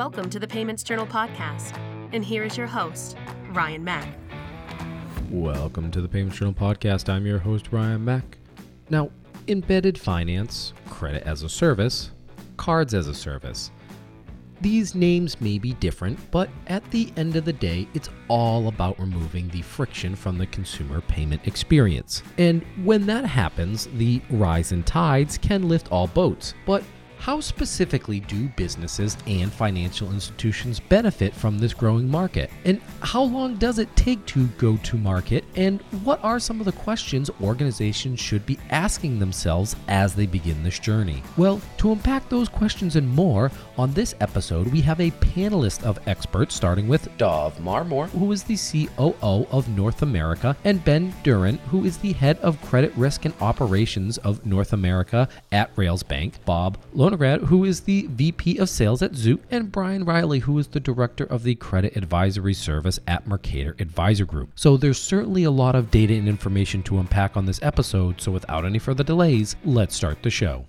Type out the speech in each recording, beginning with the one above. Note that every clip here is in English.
Welcome to the Payments Journal podcast. And here is your host, Ryan Mack. Welcome to the Payments Journal podcast. I'm your host, Ryan Mack. Now, embedded finance, credit as a service, cards as a service. These names may be different, but at the end of the day, it's all about removing the friction from the consumer payment experience. And when that happens, the rise in tides can lift all boats. But how specifically do businesses and financial institutions benefit from this growing market? And how long does it take to go to market? And what are some of the questions organizations should be asking themselves as they begin this journey? Well, to unpack those questions and more, on this episode, we have a panelist of experts, starting with Dov Marmor, who is the COO of North America, and Ben Durant, who is the head of credit risk and operations of North America at Rails Bank, Bob Lonerad, who is the VP of sales at Zoot, and Brian Riley, who is the director of the credit advisory service at Mercator Advisory Group. So there's certainly a lot of data and information to unpack on this episode. So without any further delays, let's start the show.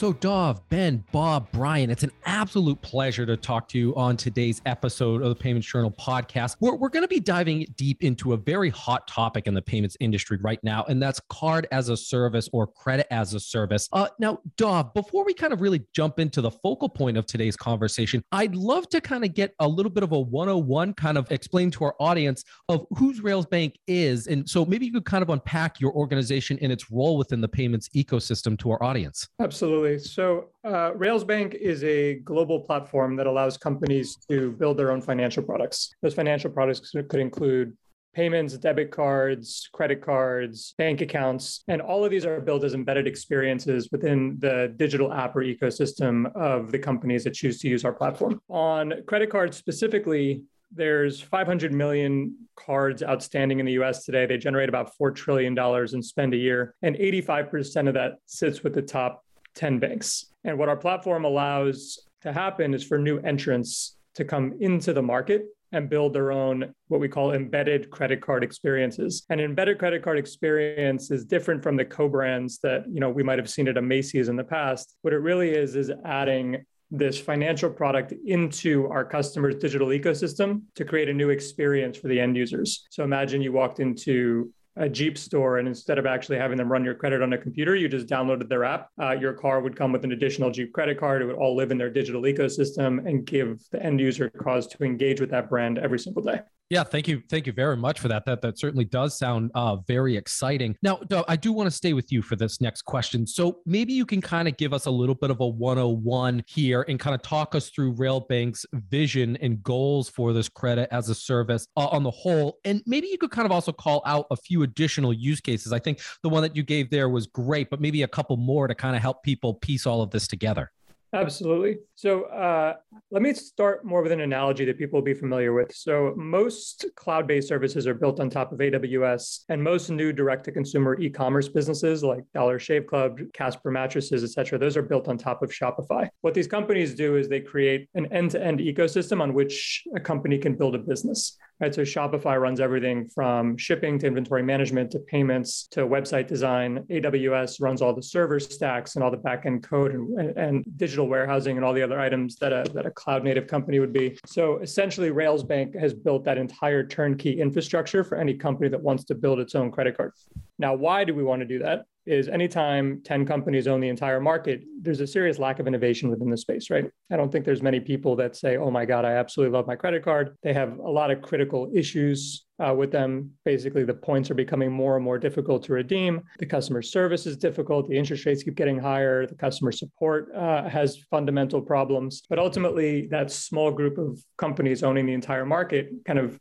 So, Dov, Ben, Bob, Brian, it's an absolute pleasure to talk to you on today's episode of the Payments Journal podcast. We're, we're going to be diving deep into a very hot topic in the payments industry right now, and that's card as a service or credit as a service. Uh, now, Dov, before we kind of really jump into the focal point of today's conversation, I'd love to kind of get a little bit of a 101 kind of explain to our audience of who's Rails Bank is. And so maybe you could kind of unpack your organization and its role within the payments ecosystem to our audience. Absolutely. So, uh, Railsbank is a global platform that allows companies to build their own financial products. Those financial products could include payments, debit cards, credit cards, bank accounts, and all of these are built as embedded experiences within the digital app or ecosystem of the companies that choose to use our platform. On credit cards specifically, there's 500 million cards outstanding in the US today. They generate about $4 trillion in spend a year, and 85% of that sits with the top 10 banks. And what our platform allows to happen is for new entrants to come into the market and build their own what we call embedded credit card experiences. An embedded credit card experience is different from the co-brands that you know we might have seen at a Macy's in the past. What it really is is adding this financial product into our customers' digital ecosystem to create a new experience for the end users. So imagine you walked into a Jeep store, and instead of actually having them run your credit on a computer, you just downloaded their app. Uh, your car would come with an additional Jeep credit card. It would all live in their digital ecosystem and give the end user cause to engage with that brand every single day. Yeah, thank you, thank you very much for that. That that certainly does sound uh, very exciting. Now, I do want to stay with you for this next question. So maybe you can kind of give us a little bit of a 101 here and kind of talk us through Railbank's vision and goals for this credit as a service uh, on the whole, and maybe you could kind of also call out a few additional use cases. I think the one that you gave there was great, but maybe a couple more to kind of help people piece all of this together. Absolutely. So uh, let me start more with an analogy that people will be familiar with. So most cloud-based services are built on top of AWS, and most new direct-to-consumer e-commerce businesses like Dollar Shave Club, Casper mattresses, et cetera, those are built on top of Shopify. What these companies do is they create an end-to-end ecosystem on which a company can build a business. Right, so Shopify runs everything from shipping to inventory management to payments to website design. AWS runs all the server stacks and all the backend code and, and digital warehousing and all the other items that a, that a cloud native company would be. So essentially, Rails Bank has built that entire turnkey infrastructure for any company that wants to build its own credit card. Now, why do we want to do that? Is anytime 10 companies own the entire market, there's a serious lack of innovation within the space, right? I don't think there's many people that say, oh my God, I absolutely love my credit card. They have a lot of critical issues uh, with them. Basically, the points are becoming more and more difficult to redeem. The customer service is difficult. The interest rates keep getting higher. The customer support uh, has fundamental problems. But ultimately, that small group of companies owning the entire market kind of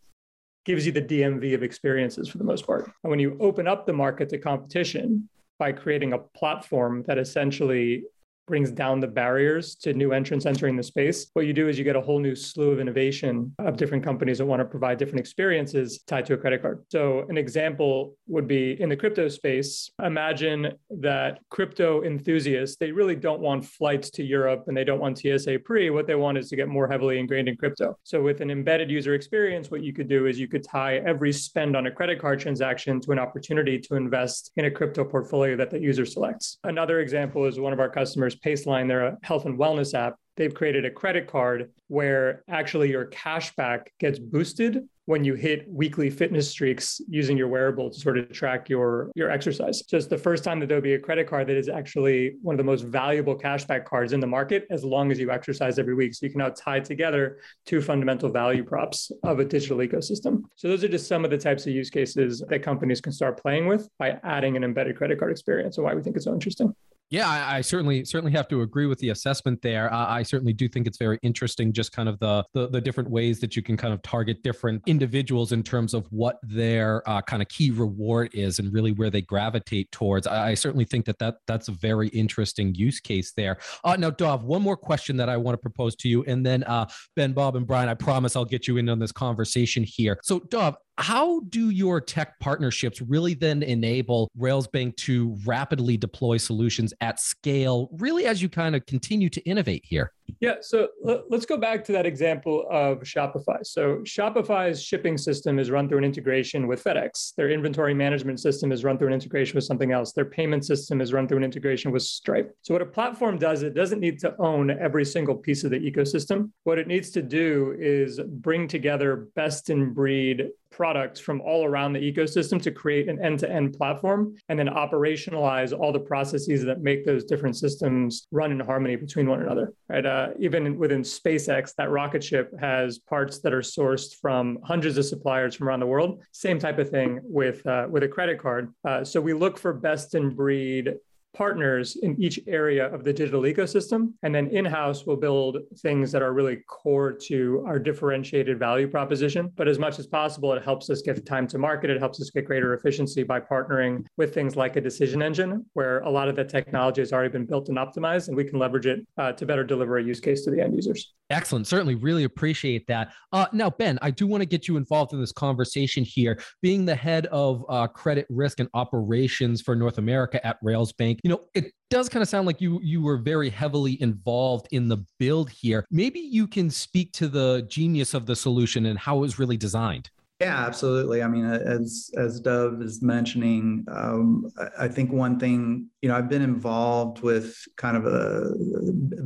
gives you the DMV of experiences for the most part. And when you open up the market to competition, by creating a platform that essentially brings down the barriers to new entrants entering the space. What you do is you get a whole new slew of innovation of different companies that want to provide different experiences tied to a credit card. So, an example would be in the crypto space. Imagine that crypto enthusiasts, they really don't want flights to Europe and they don't want TSA pre. What they want is to get more heavily ingrained in crypto. So, with an embedded user experience, what you could do is you could tie every spend on a credit card transaction to an opportunity to invest in a crypto portfolio that the user selects. Another example is one of our customers Paceline, they're a health and wellness app they've created a credit card where actually your cash back gets boosted when you hit weekly fitness streaks using your wearable to sort of track your your exercise. So it's the first time that there'll be a credit card that is actually one of the most valuable cashback cards in the market as long as you exercise every week. So you can now tie together two fundamental value props of a digital ecosystem. So those are just some of the types of use cases that companies can start playing with by adding an embedded credit card experience and why we think it's so interesting. Yeah, I, I, certainly certainly have to agree with the assessment there. I certainly do think it's very interesting, just kind of the, the, the different ways that you can kind of target different individuals in terms of what their uh, kind of key reward is and really where they gravitate towards. I, I, certainly think that, that that's a very interesting use case there. Uh, now, Dov, one more question that I want to propose to you, and then uh, Ben, Bob, and Brian, I promise I'll get you in on this conversation here. So, Dov, how do your tech partnerships really then enable Railsbank to rapidly deploy solutions at scale, really as you kind of continue to innovate here? Yeah, so let's go back to that example of Shopify. So Shopify's shipping system is run through an integration with FedEx. Their inventory management system is run through an integration with something else. Their payment system is run through an integration with Stripe. So what a platform does, it doesn't need to own every single piece of the ecosystem. What it needs to do is bring together best in breed products from all around the ecosystem to create an end-to-end platform and then operationalize all the processes that make those different systems run in harmony between one another right? Uh, even within spacex that rocket ship has parts that are sourced from hundreds of suppliers from around the world. Same type of thing with uh, with a credit card. Uh, so we look for best in breed partners in each area of the digital ecosystem. And then in house, we'll build things that are really core to our differentiated value proposition. But as much as possible, it helps us get time to market. It helps us get greater efficiency by partnering with things like a decision engine, where a lot of the technology has already been built and optimized, and we can leverage it uh, to better deliver a use case to the end users. Excellent. Certainly, really appreciate that. Uh, now, Ben, I do want to get you involved in this conversation here. Being the head of uh, credit risk and operations for North America at Rails Bank, you know, it does kind of sound like you you were very heavily involved in the build here. Maybe you can speak to the genius of the solution and how it was really designed. Yeah, absolutely. I mean, as as Dov is mentioning, um, I think one thing you know I've been involved with kind of a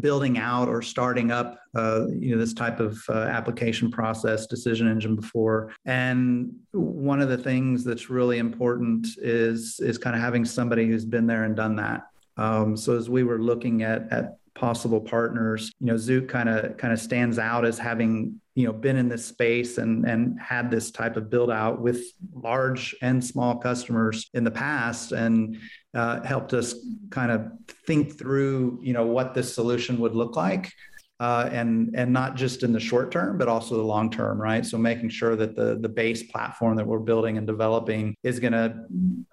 building out or starting up uh, you know this type of uh, application process decision engine before, and one of the things that's really important is is kind of having somebody who's been there and done that. Um, so as we were looking at at possible partners. You know, Zoot kind of kind of stands out as having you know been in this space and and had this type of build out with large and small customers in the past and uh, helped us kind of think through you know what this solution would look like uh, and and not just in the short term, but also the long term, right? So making sure that the the base platform that we're building and developing is going to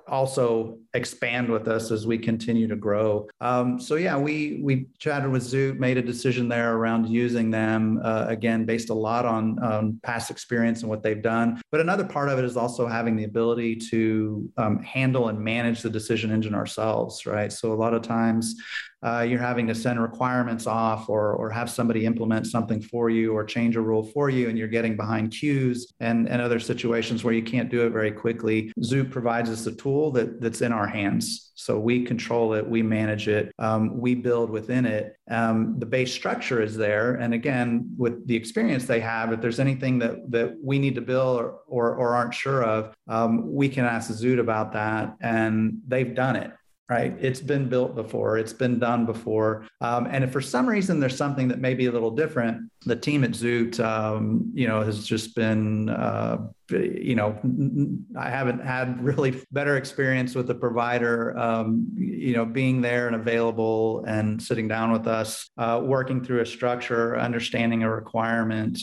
also expand with us as we continue to grow. Um, so yeah, we we chatted with Zoot, made a decision there around using them uh, again, based a lot on um, past experience and what they've done. But another part of it is also having the ability to um, handle and manage the decision engine ourselves, right? So a lot of times uh, you're having to send requirements off or, or have somebody implement something for you or change a rule for you and you're getting behind queues and, and other situations where you can't do it very quickly. Zoot provides us a tool that, that's in our hands. So we control it we manage it um, we build within it. Um, the base structure is there and again with the experience they have if there's anything that, that we need to build or, or, or aren't sure of um, we can ask zoot about that and they've done it right? It's been built before, it's been done before. Um, and if for some reason there's something that may be a little different, the team at Zoot, um, you know, has just been, uh, you know, I haven't had really better experience with the provider, um, you know, being there and available and sitting down with us, uh, working through a structure, understanding a requirement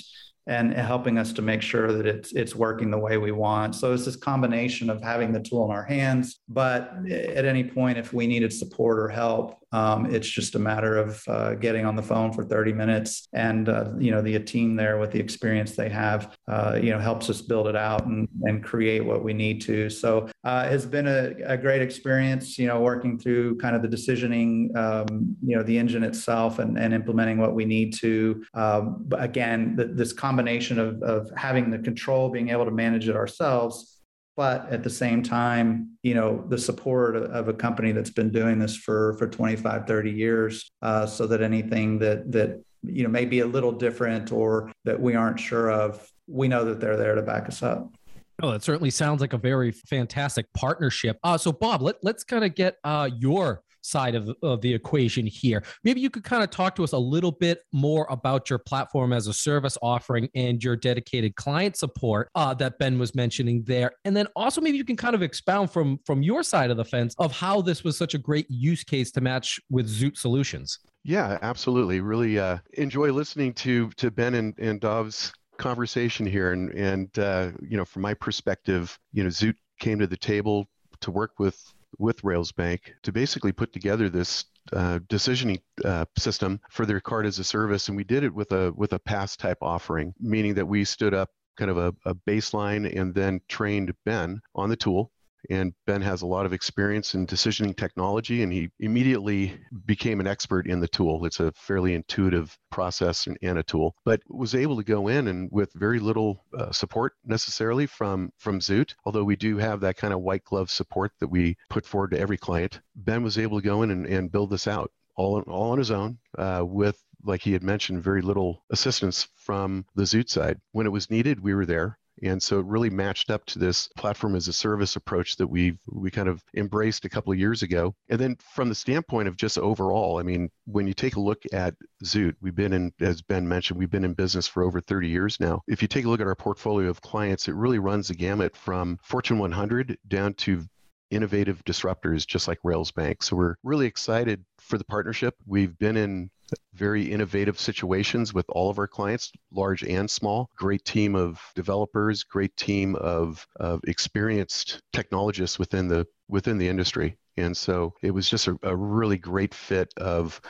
and helping us to make sure that it's it's working the way we want. So it's this combination of having the tool in our hands, but at any point, if we needed support or help, um, it's just a matter of uh, getting on the phone for 30 minutes, and uh, you know the team there with the experience they have, uh, you know, helps us build it out and, and create what we need to. So uh, it's been a, a, great experience, you know, working through kind of the decisioning, um, you know, the engine itself, and, and implementing what we need to. Um, but again, this combination of, of having the control, being able to manage it ourselves but at the same time you know the support of a company that's been doing this for for 25 30 years uh, so that anything that that you know may be a little different or that we aren't sure of, we know that they're there to back us up. Oh, that certainly sounds like a very fantastic partnership. Uh, so, Bob, let, let's kind of get uh, your side of, of the equation here. Maybe you could kind of talk to us a little bit more about your platform as a service offering and your dedicated client support uh, that Ben was mentioning there. And then also maybe you can kind of expound from from your side of the fence of how this was such a great use case to match with Zoot Solutions. Yeah, absolutely. Really uh, enjoy listening to to Ben and, and Dov's conversation here. And and uh, you know, from my perspective, you know, Zoot came to the table to work with with Railsbank to basically put together this uh, decisioning uh, system for their card as a service, and we did it with a with a PaaS type offering, meaning that we stood up kind of a, a baseline and then trained Ben on the tool and Ben has a lot of experience in decisioning technology, and he immediately became an expert in the tool. It's a fairly intuitive process and, and a tool, but was able to go in and with very little uh, support necessarily from from Zoot, although we do have that kind of white glove support that we put forward to every client. Ben was able to go in and, and build this out all, all on his own uh, with like he had mentioned, very little assistance from the Zoot side. When it was needed, we were there. And so it really matched up to this platform as a service approach that we we kind of embraced a couple of years ago. And then from the standpoint of just overall, I mean, when you take a look at Zoot, we've been in, as Ben mentioned, we've been in business for over 30 years now. If you take a look at our portfolio of clients, it really runs the gamut from Fortune 100 down to innovative disruptors just like Rails Bank. So we're really excited for the partnership. We've been in very innovative situations with all of our clients, large and small. Great team of developers, great team of, of experienced technologists within the within the industry. And so it was just a, a really great fit of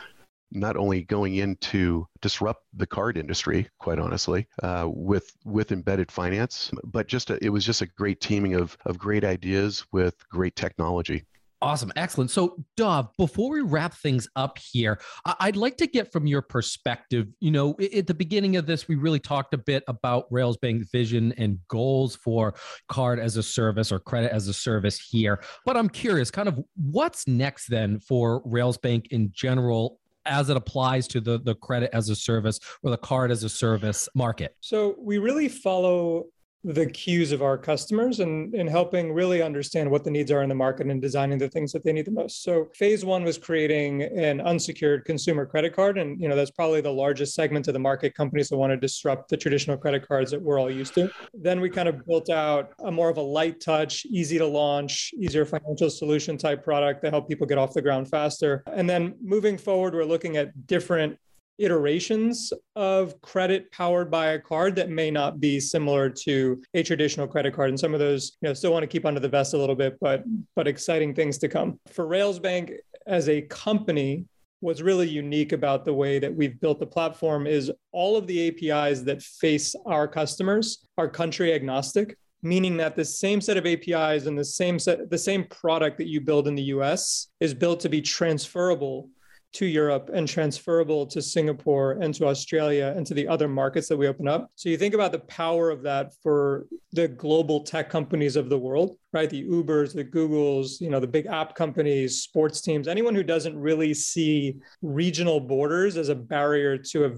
not only going in to disrupt the card industry, quite honestly, uh, with with embedded finance, but just a, it was just a great teaming of of great ideas with great technology. Awesome. Excellent. So, Dov, before we wrap things up here, I'd like to get from your perspective. You know, at the beginning of this, we really talked a bit about Railsbank's vision and goals for card as a service or credit as a service here. But I'm curious, kind of what's next then for Railsbank in general as it applies to the, the credit as a service or the card as a service market? So we really follow the cues of our customers and in helping really understand what the needs are in the market and designing the things that they need the most. So phase one was creating an unsecured consumer credit card. And you know, that's probably the largest segment of the market, companies that want to disrupt the traditional credit cards that we're all used to. Then we kind of built out a more of a light touch, easy to launch, easier financial solution type product to help people get off the ground faster. And then moving forward, we're looking at different iterations of credit powered by a card that may not be similar to a traditional credit card. And some of those you know still want to keep under the vest a little bit but but exciting things to come. For rails bank as a company what's really unique about the way that we've built the platform is all of the apis that face our customers are country agnostic meaning that the same set of apis and the same set the same product that you build in the us is built to be transferable to Europe and transferable to Singapore and to Australia and to the other markets that we open up. So you think about the power of that for the global tech companies of the world, right? The Ubers, the Googles, you know, the big app companies, sports teams, anyone who doesn't really see regional borders as a barrier to a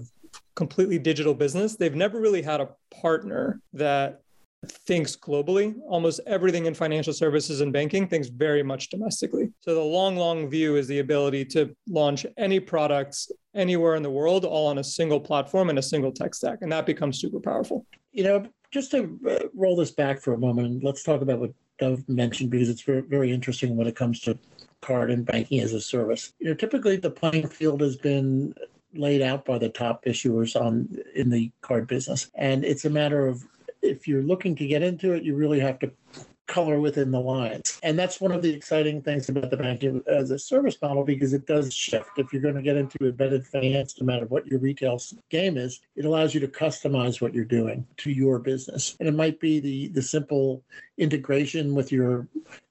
completely digital business, they've never really had a partner that thinks globally. Almost everything in financial services and banking thinks very much domestically. So the long, long view is the ability to launch any products anywhere in the world, all on a single platform and a single tech stack. And that becomes super powerful. You know, just to uh, roll this back for a moment, let's talk about what Dov mentioned because it's very interesting when it comes to card and banking as a service. You know, typically the playing field has been laid out by the top issuers on in the card business. And it's a matter of if you're looking to get into it, you really have to color within the lines. And that's one of the exciting things about the banking as a service model because it does shift. If you're going to get into embedded finance, no matter what your retail game is, it allows you to customize what you're doing to your business. And it might be the the simple integration with your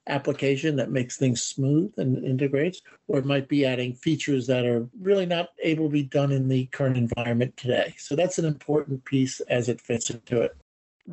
application that makes things smooth and integrates, or it might be adding features that are really not able to be done in the current environment today. So that's an important piece as it fits into it.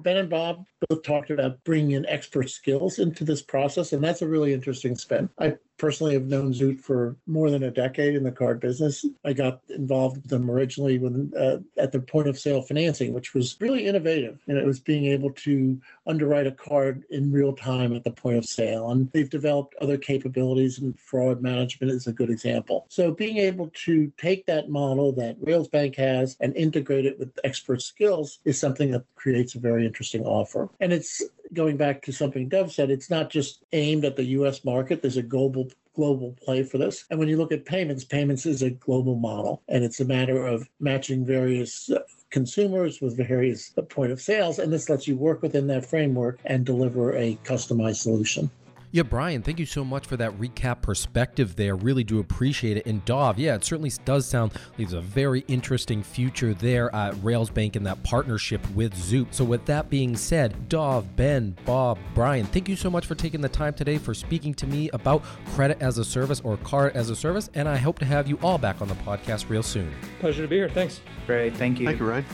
Ben and Bob both talked about bringing in expert skills into this process, and that's a really interesting spin. I personally have known Zoot for more than a decade in the card business. I got involved with them originally when uh, at the point of sale financing, which was really innovative. And it was being able to underwrite a card in real time at the point of sale. And they've developed other capabilities, and fraud management is a good example. So being able to take that model that Rails Bank has and integrate it with expert skills is something that creates a very interesting offer. And it's going back to something Dev said, it's not just aimed at the US market. There's a global global play for this. And when you look at payments, payments is a global model, and it's a matter of matching various uh, consumers with various point of sales, and this lets you work within that framework and deliver a customized solution. Yeah, Brian, thank you so much for that recap perspective there. Really do appreciate it. And Dov, yeah, it certainly does sound like a very interesting future there at Rails Bank and that partnership with Zoot. So, with that being said, Dov, Ben, Bob, Brian, thank you so much for taking the time today for speaking to me about credit as a service or card as a service. And I hope to have you all back on the podcast real soon. Pleasure to be here. Thanks. Great. Thank you. Thank you, Ryan.